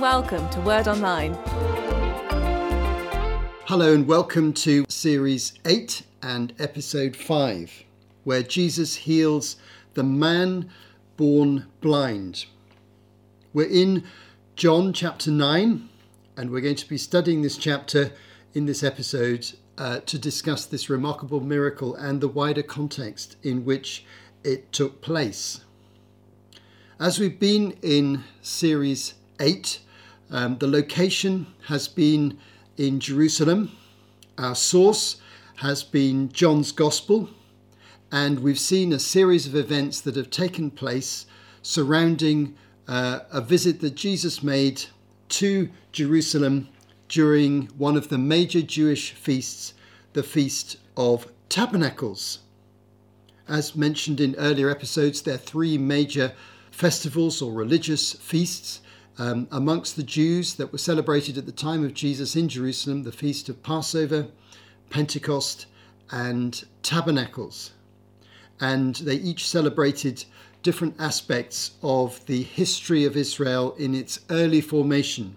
welcome to Word Online. Hello and welcome to Series 8 and Episode 5, where Jesus heals the man born blind. We're in John chapter 9, and we're going to be studying this chapter in this episode uh, to discuss this remarkable miracle and the wider context in which it took place. As we've been in Series 8, um, the location has been in Jerusalem. Our source has been John's Gospel, and we've seen a series of events that have taken place surrounding uh, a visit that Jesus made to Jerusalem during one of the major Jewish feasts, the Feast of Tabernacles. As mentioned in earlier episodes, there are three major festivals or religious feasts um, amongst the Jews that were celebrated at the time of Jesus in Jerusalem the feast of Passover, Pentecost, and Tabernacles. And they each celebrated different aspects of the history of Israel in its early formation.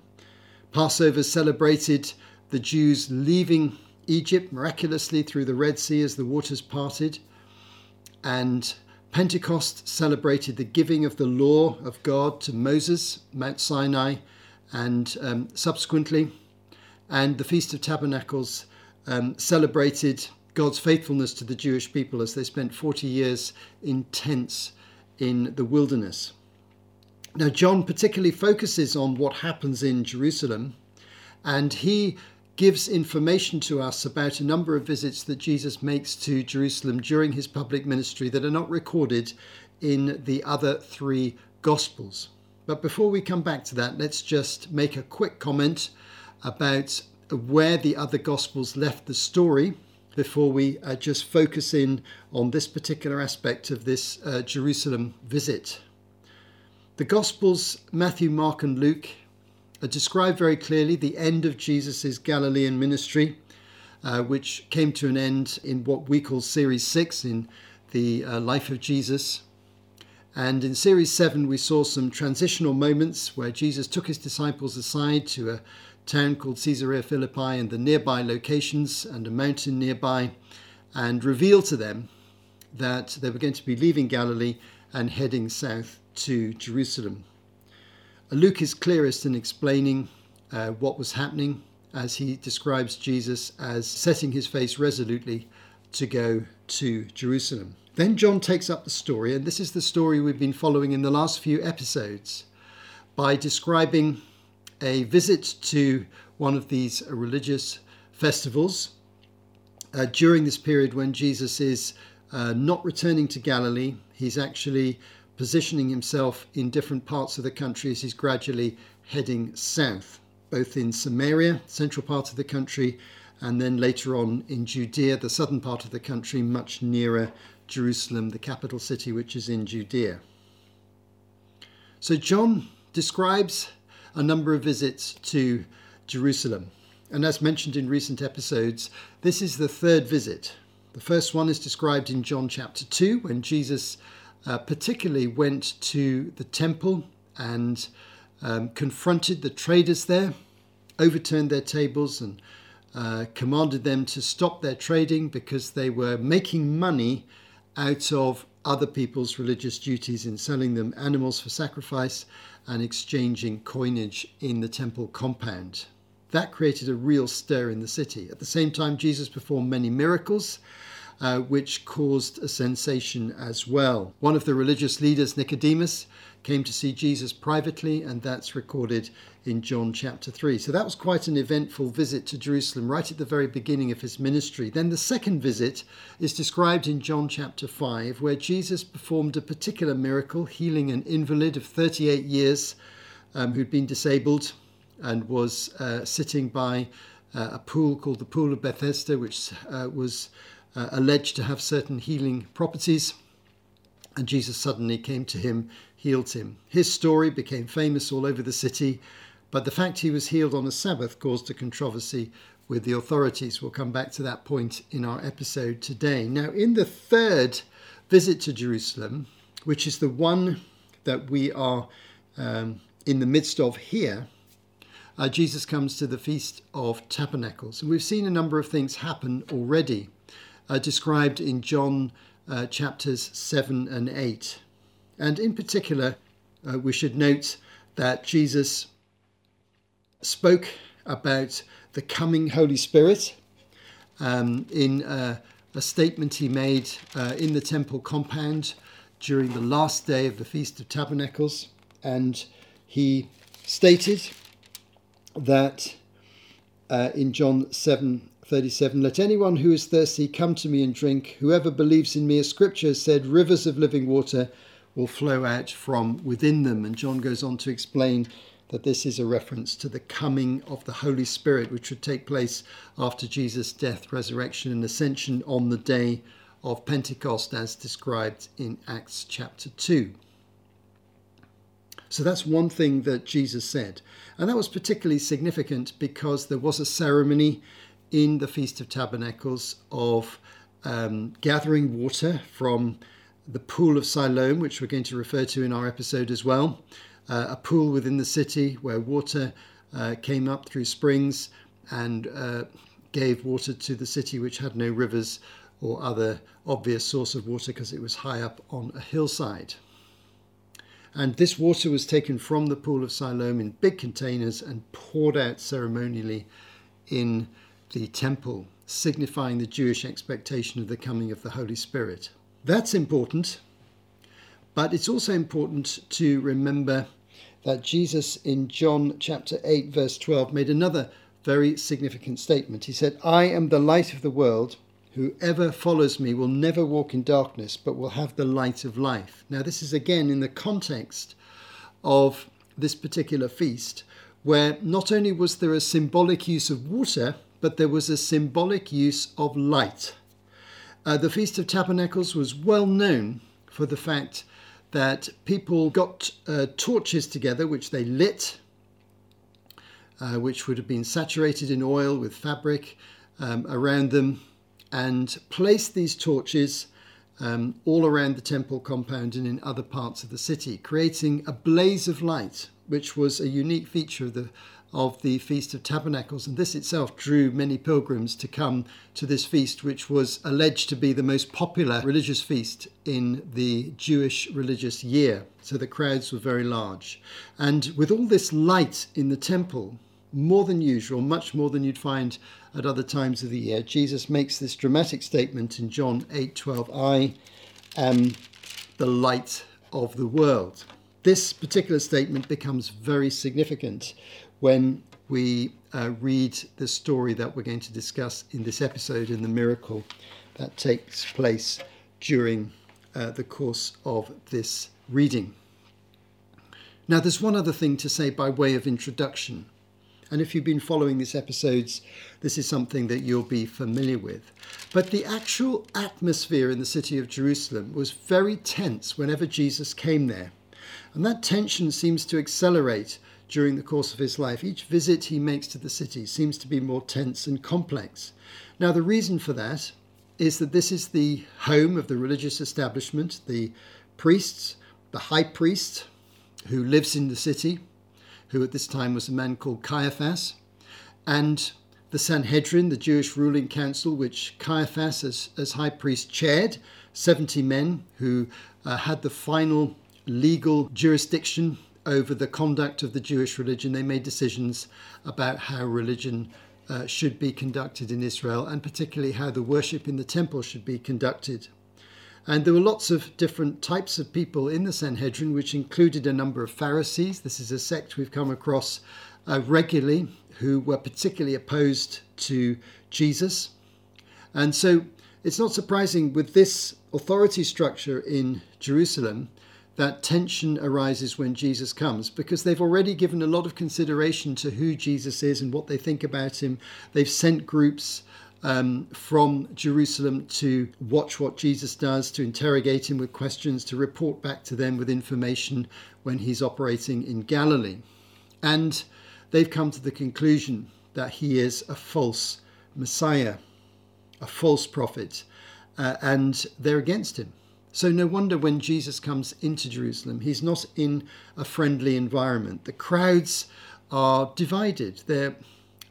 Passover celebrated the Jews leaving Egypt miraculously through the Red Sea as the waters parted, and Pentecost celebrated the giving of the law of God to Moses, Mount Sinai, and um, subsequently. And the Feast of Tabernacles um, celebrated God's faithfulness to the Jewish people as they spent 40 years in tents in the wilderness. Now, John particularly focuses on what happens in Jerusalem, and he gives information to us about a number of visits that Jesus makes to Jerusalem during his public ministry that are not recorded in the other three Gospels. But before we come back to that, let's just make a quick comment about where the other Gospels left the story before we uh, just focus in on this particular aspect of this uh, Jerusalem visit. The Gospels, Matthew, Mark, and Luke, describe very clearly the end of Jesus' Galilean ministry, uh, which came to an end in what we call Series 6 in the uh, life of Jesus. And in Series 7, we saw some transitional moments where Jesus took his disciples aside to a town called Caesarea Philippi and the nearby locations and a mountain nearby and revealed to them that they were going to be leaving Galilee and heading south to Jerusalem. Luke is clearest in explaining uh, what was happening as he describes Jesus as setting his face resolutely to go to Jerusalem. Then John takes up the story, and this is the story we've been following in the last few episodes, by describing a visit to one of these religious festivals uh, during this period when Jesus is uh, not returning to Galilee. He's actually positioning himself in different parts of the country as he's gradually heading south, both in Samaria, central part of the country, and then later on in Judea, the southern part of the country, much nearer Jerusalem, the capital city, which is in Judea. So John describes a number of visits to Jerusalem. And as mentioned in recent episodes, this is the third visit. The first one is described in John chapter 2 when Jesus uh, particularly went to the temple and um, confronted the traders there, overturned their tables, and uh, commanded them to stop their trading because they were making money out of other people's religious duties in selling them animals for sacrifice and exchanging coinage in the temple compound. That created a real stir in the city. At the same time, Jesus performed many miracles uh, which caused a sensation as well. One of the religious leaders, Nicodemus, came to see Jesus privately, and that's recorded in John chapter 3. So that was quite an eventful visit to Jerusalem right at the very beginning of his ministry. Then the second visit is described in John chapter 5, where Jesus performed a particular miracle, healing an invalid of 38 years um, who'd been disabled and was uh, sitting by uh, a pool called the Pool of Bethesda, which uh, was uh, alleged to have certain healing properties. And Jesus suddenly came to him, healed him. His story became famous all over the city, but the fact he was healed on a Sabbath caused a controversy with the authorities. We'll come back to that point in our episode today. Now, in the third visit to Jerusalem, which is the one that we are um, in the midst of here, uh, Jesus comes to the Feast of Tabernacles. And we've seen a number of things happen already, uh, described in John uh, chapters 7 and 8. And in particular, uh, we should note that Jesus spoke about the coming Holy Spirit um, in uh, a statement he made uh, in the temple compound during the last day of the Feast of Tabernacles. And he stated that uh, in John 7 37, let anyone who is thirsty come to me and drink. Whoever believes in me, as scripture said, rivers of living water will flow out from within them. And John goes on to explain that this is a reference to the coming of the Holy Spirit, which would take place after Jesus' death, resurrection, and ascension on the day of Pentecost, as described in Acts chapter 2. So that's one thing that Jesus said. And that was particularly significant because there was a ceremony in the Feast of Tabernacles of um, gathering water from the pool of Siloam, which we're going to refer to in our episode as well. Uh, a pool within the city where water uh, came up through springs and uh, gave water to the city, which had no rivers or other obvious source of water because it was high up on a hillside. And this water was taken from the pool of Siloam in big containers and poured out ceremonially in the temple, signifying the Jewish expectation of the coming of the Holy Spirit. That's important, but it's also important to remember that Jesus in John chapter 8, verse 12, made another very significant statement. He said, I am the light of the world. Whoever follows me will never walk in darkness, but will have the light of life. Now, this is again in the context of this particular feast, where not only was there a symbolic use of water, but there was a symbolic use of light. Uh, the Feast of Tabernacles was well known for the fact that people got uh, torches together, which they lit, uh, which would have been saturated in oil with fabric um, around them, and placed these torches um, all around the temple compound and in other parts of the city, creating a blaze of light, which was a unique feature of the of the Feast of Tabernacles, and this itself drew many pilgrims to come to this feast, which was alleged to be the most popular religious feast in the Jewish religious year. So the crowds were very large. And with all this light in the temple, more than usual, much more than you'd find at other times of the year, Jesus makes this dramatic statement in John 8:12, I am the light of the world. This particular statement becomes very significant when we uh, read the story that we're going to discuss in this episode and the miracle that takes place during uh, the course of this reading. Now, there's one other thing to say by way of introduction. And if you've been following these episodes, this is something that you'll be familiar with. But the actual atmosphere in the city of Jerusalem was very tense whenever Jesus came there. And that tension seems to accelerate during the course of his life. Each visit he makes to the city seems to be more tense and complex. Now, the reason for that is that this is the home of the religious establishment, the priests, the high priest who lives in the city, who at this time was a man called Caiaphas, and the Sanhedrin, the Jewish ruling council, which Caiaphas, as, as high priest, chaired, 70 men who uh, had the final legal jurisdiction over the conduct of the Jewish religion. They made decisions about how religion uh, should be conducted in Israel, and particularly how the worship in the temple should be conducted. And there were lots of different types of people in the Sanhedrin, which included a number of Pharisees. This is a sect we've come across uh, regularly who were particularly opposed to Jesus. And so it's not surprising with this authority structure in Jerusalem that tension arises when Jesus comes because they've already given a lot of consideration to who Jesus is and what they think about him. They've sent groups um, from Jerusalem to watch what Jesus does, to interrogate him with questions, to report back to them with information when he's operating in Galilee. And they've come to the conclusion that he is a false Messiah, a false prophet, uh, and they're against him. So, no wonder when Jesus comes into Jerusalem, he's not in a friendly environment. The crowds are divided. They're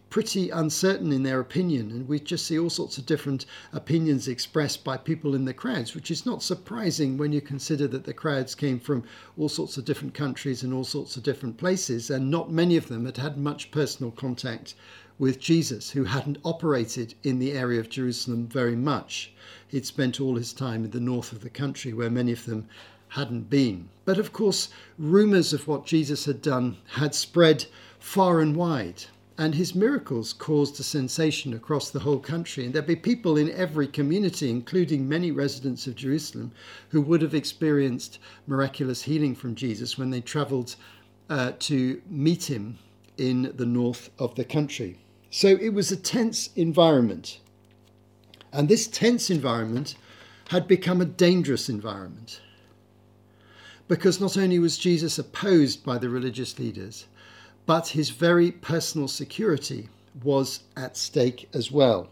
pretty uncertain in their opinion, and we just see all sorts of different opinions expressed by people in the crowds, which is not surprising when you consider that the crowds came from all sorts of different countries and all sorts of different places, and not many of them had had much personal contact with Jesus, who hadn't operated in the area of Jerusalem very much. He'd spent all his time in the north of the country, where many of them hadn't been. But of course, rumours of what Jesus had done had spread far and wide and his miracles caused a sensation across the whole country. And there'd be people in every community, including many residents of Jerusalem, who would have experienced miraculous healing from Jesus when they travelled uh, to meet him in the north of the country. So it was a tense environment. And this tense environment had become a dangerous environment. Because not only was Jesus opposed by the religious leaders, but his very personal security was at stake as well.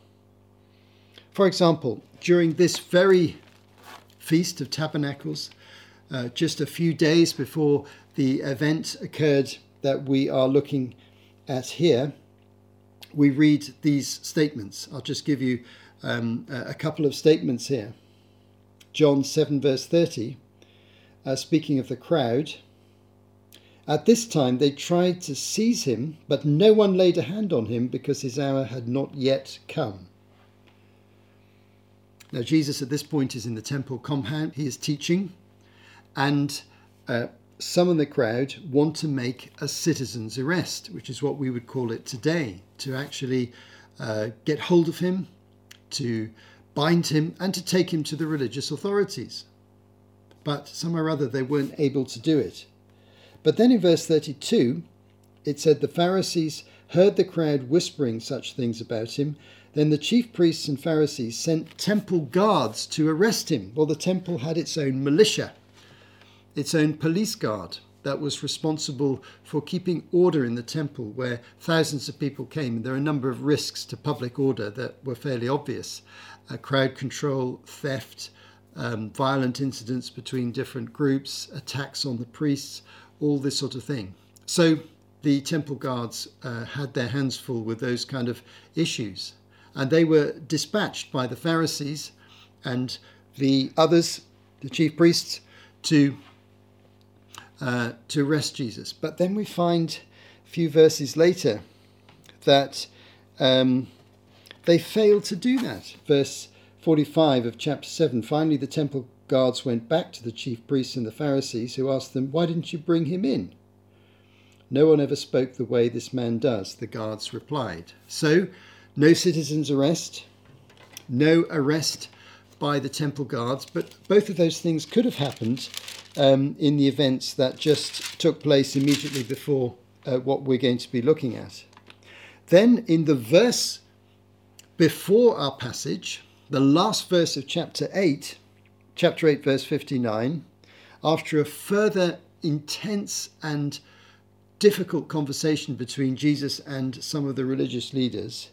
For example, during this very Feast of Tabernacles, uh, just a few days before the event occurred that we are looking at here, we read these statements. I'll just give you um, a couple of statements here. John 7, verse 30, uh, speaking of the crowd, at this time they tried to seize him, but no one laid a hand on him because his hour had not yet come. Now, Jesus at this point is in the temple compound. He is teaching, and uh, some in the crowd want to make a citizen's arrest, which is what we would call it today, to actually uh, get hold of him, to bind him, and to take him to the religious authorities. But somehow or other they weren't able to do it. But then in verse 32, it said the Pharisees heard the crowd whispering such things about him. Then the chief priests and Pharisees sent temple guards to arrest him. Well, the temple had its own militia, its own police guard that was responsible for keeping order in the temple where thousands of people came. There are a number of risks to public order that were fairly obvious uh, crowd control, theft, um, violent incidents between different groups, attacks on the priests all this sort of thing. So the temple guards uh, had their hands full with those kind of issues. And they were dispatched by the Pharisees and the others, the chief priests, to, uh, to arrest Jesus. But then we find a few verses later that um, they failed to do that. Verse 45 of chapter 7 finally, the temple guards went back to the chief priests and the Pharisees, who asked them, Why didn't you bring him in? No one ever spoke the way this man does, the guards replied. So, no citizen's arrest, no arrest by the temple guards, but both of those things could have happened um, in the events that just took place immediately before uh, what we're going to be looking at. Then, in the verse before our passage, the last verse of chapter 8, chapter 8, verse 59, after a further intense and difficult conversation between Jesus and some of the religious leaders,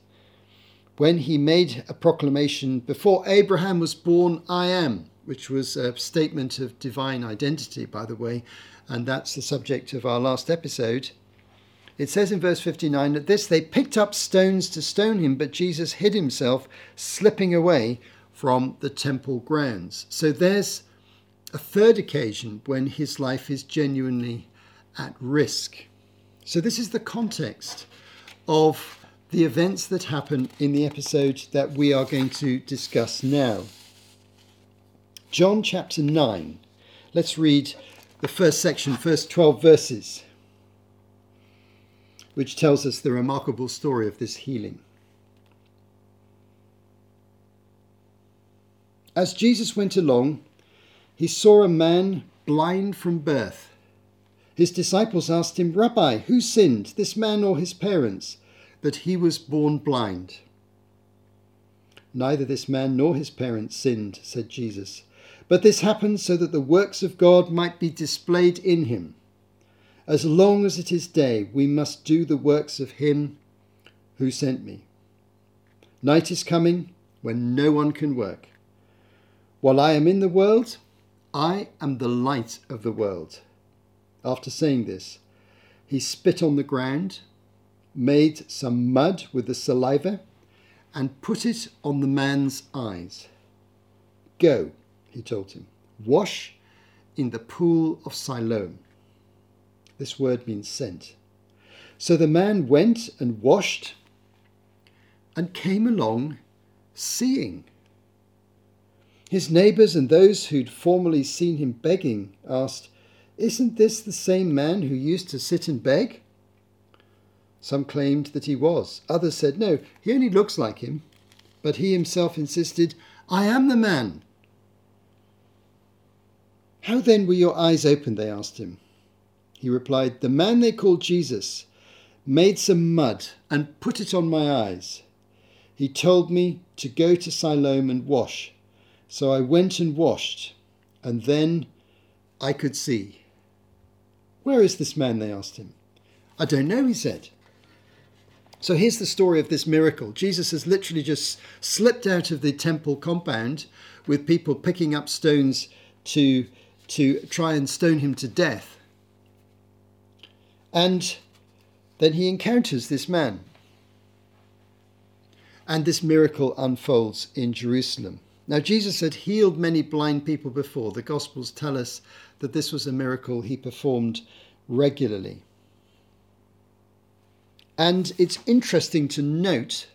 when he made a proclamation, Before Abraham was born, I am, which was a statement of divine identity, by the way, and that's the subject of our last episode. It says in verse 59 that this they picked up stones to stone him, but Jesus hid himself, slipping away from the temple grounds. So there's a third occasion when his life is genuinely at risk. So this is the context of the events that happen in the episode that we are going to discuss now. John chapter 9. Let's read the first section, first 12 verses, which tells us the remarkable story of this healing. As Jesus went along, he saw a man blind from birth. His disciples asked him, Rabbi, who sinned, this man or his parents, that he was born blind? Neither this man nor his parents sinned, said Jesus, but this happened so that the works of God might be displayed in him. As long as it is day, we must do the works of him who sent me. Night is coming when no one can work. While I am in the world, I am the light of the world. After saying this, he spit on the ground, made some mud with the saliva, and put it on the man's eyes. Go, he told him, wash in the pool of Siloam. This word means sent. So the man went and washed and came along seeing. His neighbours and those who'd formerly seen him begging asked, Isn't this the same man who used to sit and beg? Some claimed that he was. Others said, No, he only looks like him. But he himself insisted, I am the man. How then were your eyes opened? They asked him. He replied, The man they called Jesus made some mud and put it on my eyes. He told me to go to Siloam and wash. So I went and washed, and then I could see. Where is this man? They asked him. I don't know, he said. So here's the story of this miracle. Jesus has literally just slipped out of the temple compound with people picking up stones to, to try and stone him to death. And then he encounters this man. And this miracle unfolds in Jerusalem. Now, Jesus had healed many blind people before. The Gospels tell us that this was a miracle he performed regularly. And it's interesting to note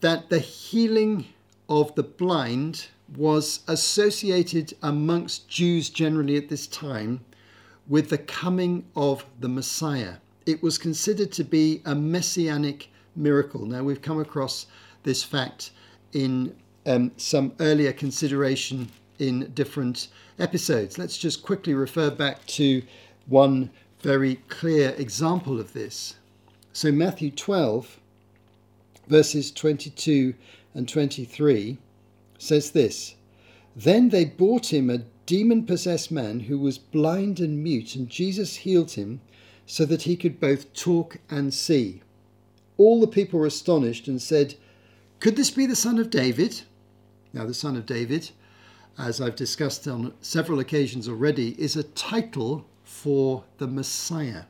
that the healing of the blind was associated amongst Jews generally at this time with the coming of the Messiah. It was considered to be a messianic miracle. Now, we've come across this fact in um, some earlier consideration in different episodes. Let's just quickly refer back to one very clear example of this. So, Matthew 12, verses 22 and 23 says this Then they brought him a demon possessed man who was blind and mute, and Jesus healed him so that he could both talk and see. All the people were astonished and said, Could this be the son of David? Now, the son of David, as I've discussed on several occasions already, is a title for the Messiah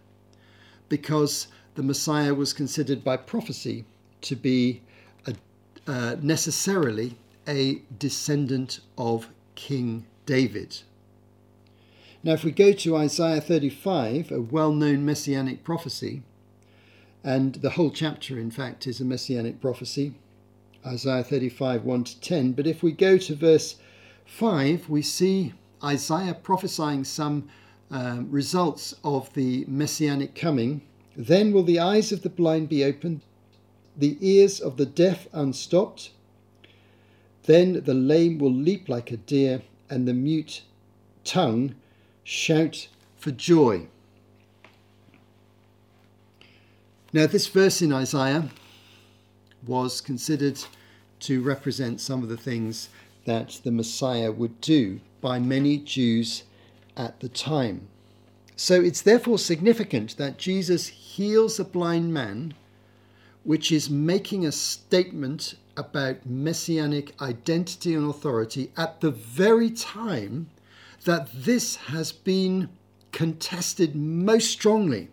because the Messiah was considered by prophecy to be a, uh, necessarily a descendant of King David. Now, if we go to Isaiah 35, a well known messianic prophecy, and the whole chapter, in fact, is a messianic prophecy, Isaiah 35, 1 to 10. But if we go to verse 5, we see Isaiah prophesying some um, results of the messianic coming. Then will the eyes of the blind be opened, the ears of the deaf unstopped. Then the lame will leap like a deer, and the mute tongue shout for joy. Now, this verse in Isaiah was considered to represent some of the things that the Messiah would do by many Jews at the time. So it's therefore significant that Jesus heals a blind man, which is making a statement about messianic identity and authority at the very time that this has been contested most strongly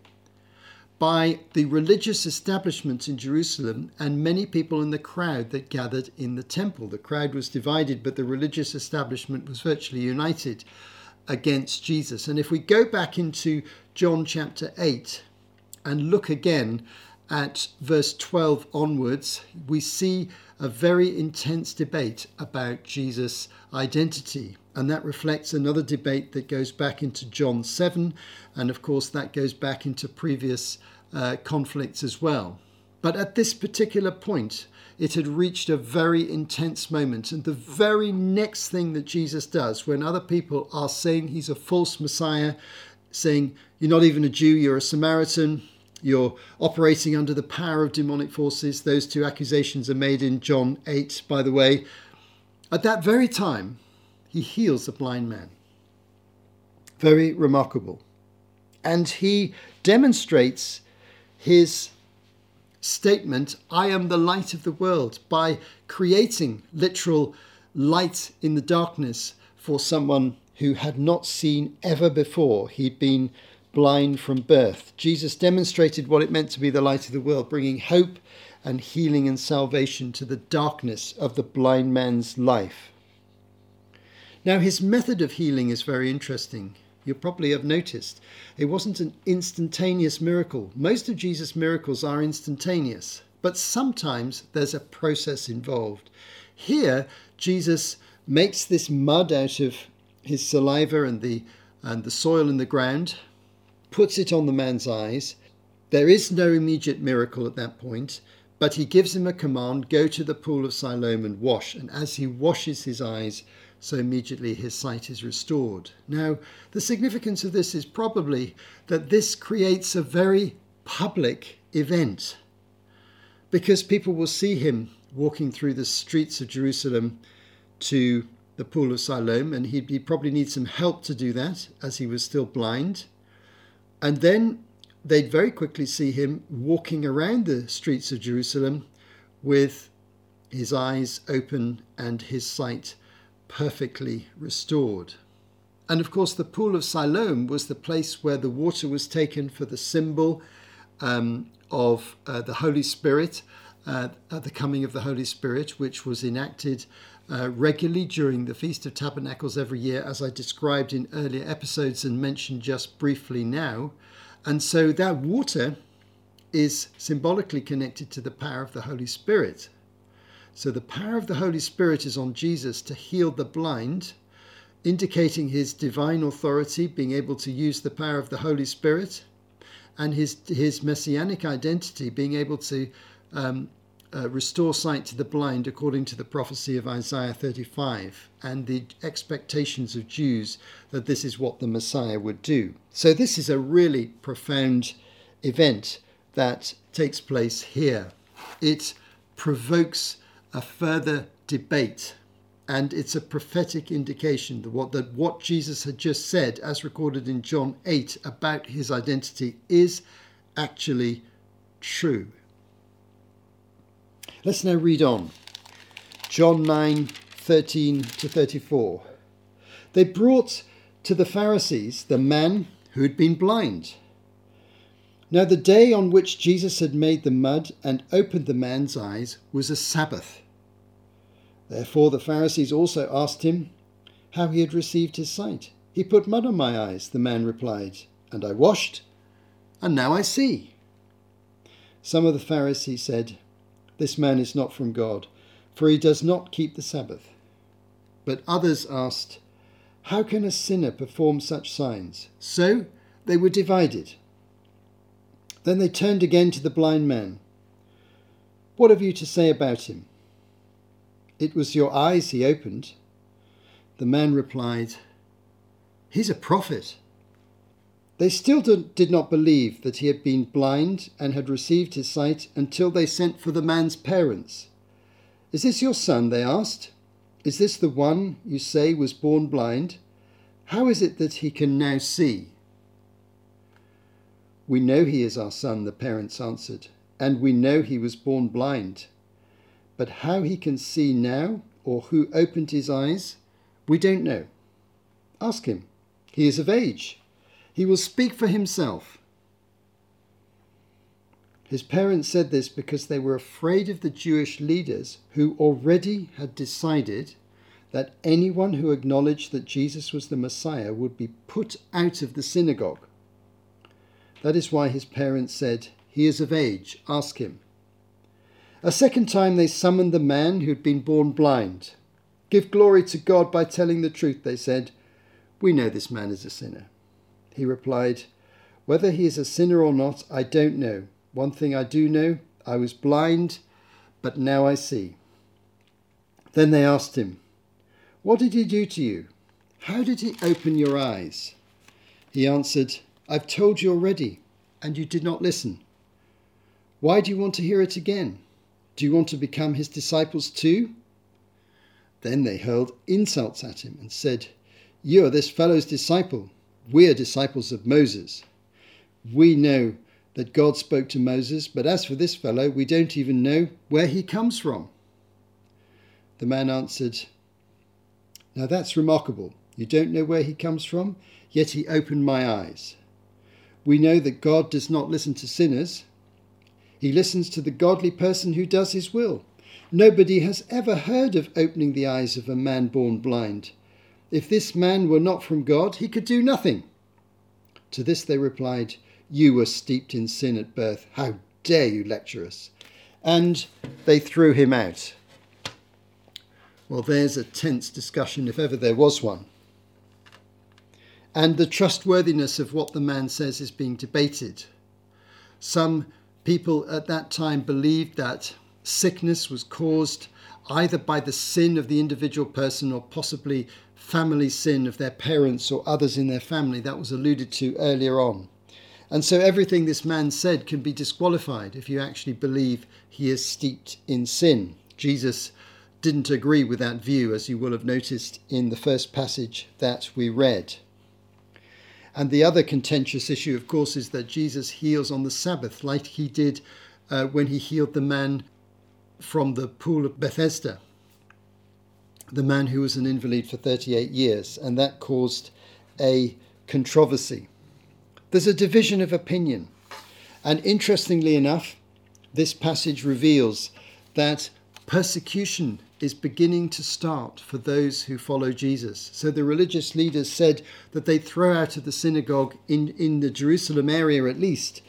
by the religious establishments in Jerusalem and many people in the crowd that gathered in the temple. The crowd was divided, but the religious establishment was virtually united against Jesus. And if we go back into John chapter 8 and look again at verse 12 onwards, we see a very intense debate about Jesus' identity. And that reflects another debate that goes back into John 7. And of course, that goes back into previous uh, conflicts as well. But at this particular point, it had reached a very intense moment. And the very next thing that Jesus does, when other people are saying he's a false Messiah, saying, You're not even a Jew, you're a Samaritan, you're operating under the power of demonic forces. Those two accusations are made in John 8, by the way. At that very time, he heals a blind man. Very remarkable. And he demonstrates his statement, I am the light of the world, by creating literal light in the darkness for someone who had not seen ever before. He'd been blind from birth. Jesus demonstrated what it meant to be the light of the world, bringing hope and healing and salvation to the darkness of the blind man's life. Now, his method of healing is very interesting. You probably have noticed it wasn't an instantaneous miracle. Most of Jesus' miracles are instantaneous, but sometimes there's a process involved. Here, Jesus makes this mud out of his saliva and the and the soil in the ground, puts it on the man's eyes. There is no immediate miracle at that point, but he gives him a command go to the pool of Siloam and wash. And as he washes his eyes, so immediately his sight is restored. Now, the significance of this is probably that this creates a very public event because people will see him walking through the streets of Jerusalem to the pool of Siloam, and he'd, probably need some help to do that as he was still blind. And then they'd very quickly see him walking around the streets of Jerusalem with his eyes open and his sight perfectly restored. And of course, the pool of Siloam was the place where the water was taken for the symbol um, of uh, the Holy Spirit, uh, the coming of the Holy Spirit, which was enacted uh, regularly during the Feast of Tabernacles every year, as I described in earlier episodes and mentioned just briefly now. And so that water is symbolically connected to the power of the Holy Spirit. So the power of the Holy Spirit is on Jesus to heal the blind, indicating his divine authority, being able to use the power of the Holy Spirit, and his, his messianic identity, being able to um, uh, restore sight to the blind according to the prophecy of Isaiah 35 and the expectations of Jews that this is what the Messiah would do. So, this is a really profound event that takes place here. It provokes a further debate. And it's a prophetic indication that what, that what Jesus had just said, as recorded in John 8 about his identity, is actually true. Let's now read on. John 9 13 to 34. They brought to the Pharisees the man who had been blind. Now, the day on which Jesus had made the mud and opened the man's eyes was a Sabbath. Therefore the Pharisees also asked him how he had received his sight. He put mud on my eyes, the man replied, and I washed, and now I see. Some of the Pharisees said, This man is not from God, for he does not keep the Sabbath. But others asked, How can a sinner perform such signs? So they were divided. Then they turned again to the blind man. What have you to say about him? It was your eyes he opened. The man replied, He's a prophet. They still did not believe that he had been blind and had received his sight until they sent for the man's parents. Is this your son? they asked. Is this the one you say was born blind? How is it that he can now see? We know he is our son, the parents answered, and we know he was born blind. But how he can see now, or who opened his eyes, we don't know. Ask him. He is of age. He will speak for himself. His parents said this because they were afraid of the Jewish leaders who already had decided that anyone who acknowledged that Jesus was the Messiah would be put out of the synagogue. That is why his parents said, He is of age, ask him. A second time they summoned the man who'd been born blind. Give glory to God by telling the truth, they said. We know this man is a sinner. He replied, Whether he is a sinner or not, I don't know. One thing I do know I was blind, but now I see. Then they asked him, What did he do to you? How did he open your eyes? He answered, I've told you already, and you did not listen. Why do you want to hear it again? Do you want to become his disciples too? Then they hurled insults at him and said, You are this fellow's disciple. We are disciples of Moses. We know that God spoke to Moses, but as for this fellow, we don't even know where he comes from. The man answered, Now that's remarkable. You don't know where he comes from, yet he opened my eyes. we know that God does not listen to sinners. He listens to the godly person who does his will. Nobody has ever heard of opening the eyes of a man born blind. If this man were not from God, he could do nothing. To this they replied, You were steeped in sin at birth. How dare you lecture us? And they threw him out. Well, there's a tense discussion if ever there was one. And the trustworthiness of what the man says is being debated. Some people at that time believed that sickness was caused either by the sin of the individual person or possibly family sin of their parents or others in their family. That was alluded to earlier on. And so everything this man said can be disqualified if you actually believe he is steeped in sin. Jesus didn't agree with that view, as you will have noticed in the first passage that we read. And the other contentious issue, of course, is that Jesus heals on the Sabbath, like he did uh, when he healed the man from the pool of Bethesda, the man who was an invalid for 38 years, and that caused a controversy. There's a division of opinion. And interestingly enough, this passage reveals that persecution is beginning to start for those who follow Jesus. So the religious leaders said that they'd throw out of the synagogue, in, in the Jerusalem area at least,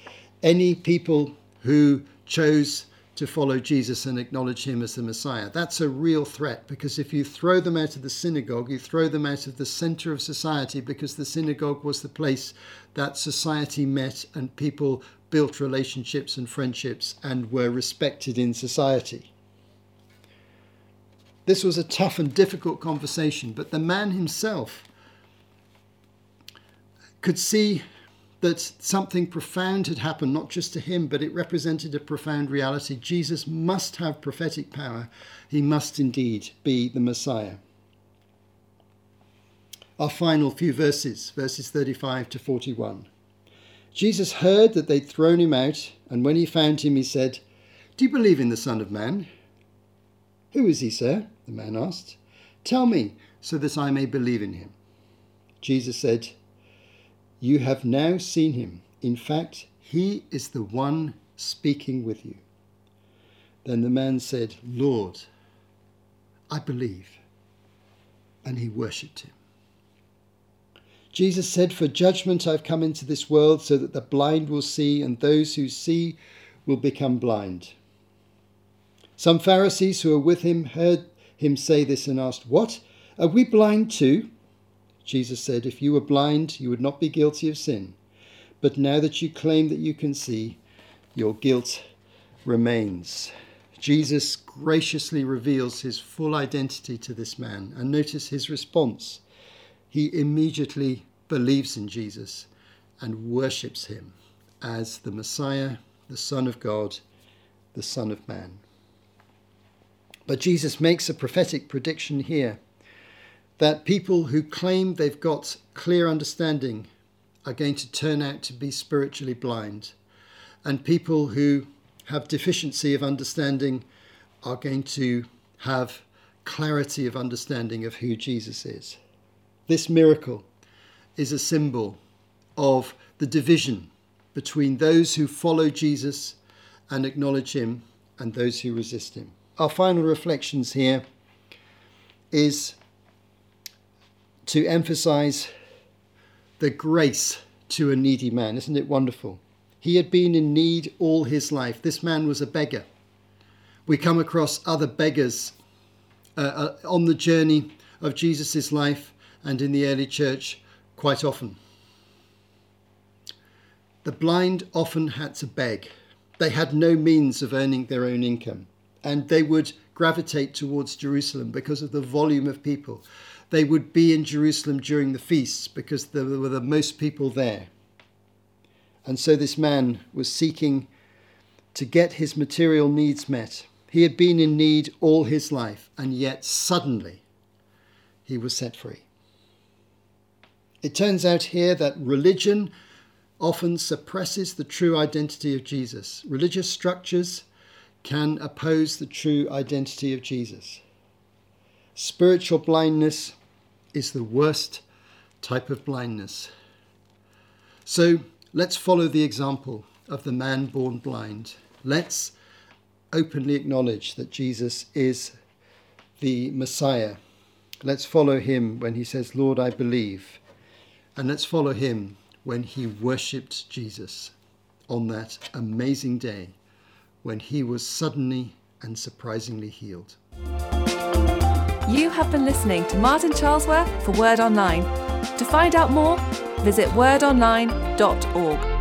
any people who chose to follow Jesus and acknowledge him as the Messiah. That's a real threat because if you throw them out of the synagogue, you throw them out of the center of society because the synagogue was the place that society met and people built relationships and friendships and were respected in society. This was a tough and difficult conversation, but the man himself could see that something profound had happened, not just to him, but it represented a profound reality. Jesus must have prophetic power. He must indeed be the Messiah. Our final few verses, verses 35 to 41. Jesus heard that they'd thrown him out, and when he found him, he said, Do you believe in the Son of Man? Who is he, sir? The man asked. Tell me, so that I may believe in him. Jesus said, you have now seen him. In fact, he is the one speaking with you. Then the man said, Lord, I believe. And he worshipped him. Jesus said, For judgment I've come into this world so that the blind will see, and those who see will become blind. Some Pharisees who were with him heard him say this and asked, What? Are we blind too? Jesus said, If you were blind, you would not be guilty of sin. But now that you claim that you can see, your guilt remains. Jesus graciously reveals his full identity to this man. And notice his response. He immediately believes in Jesus and worships him as the Messiah, the Son of God, the Son of Man. But Jesus makes a prophetic prediction here that people who claim they've got clear understanding are going to turn out to be spiritually blind, and people who have deficiency of understanding are going to have clarity of understanding of who Jesus is. This miracle is a symbol of the division between those who follow Jesus and acknowledge him and those who resist him. Our final reflections here is to emphasize the grace to a needy man. Isn't it wonderful? He had been in need all his life. This man was a beggar. We come across other beggars uh, uh, on the journey of Jesus' life and in the early church quite often. The blind often had to beg. They had no means of earning their own income, and they would gravitate towards Jerusalem because of the volume of people they would be in Jerusalem during the feasts because there were the most people there. And so this man was seeking to get his material needs met. He had been in need all his life, and yet suddenly he was set free. It turns out here that religion often suppresses the true identity of Jesus. Religious structures can oppose the true identity of Jesus. Spiritual blindness is the worst type of blindness. So let's follow the example of the man born blind. Let's openly acknowledge that Jesus is the Messiah. Let's follow him when he says, Lord, I believe. And let's follow him when he worshipped Jesus on that amazing day when he was suddenly and surprisingly healed. You have been listening to Martin Charlesworth for Word Online. To find out more, visit wordonline.org.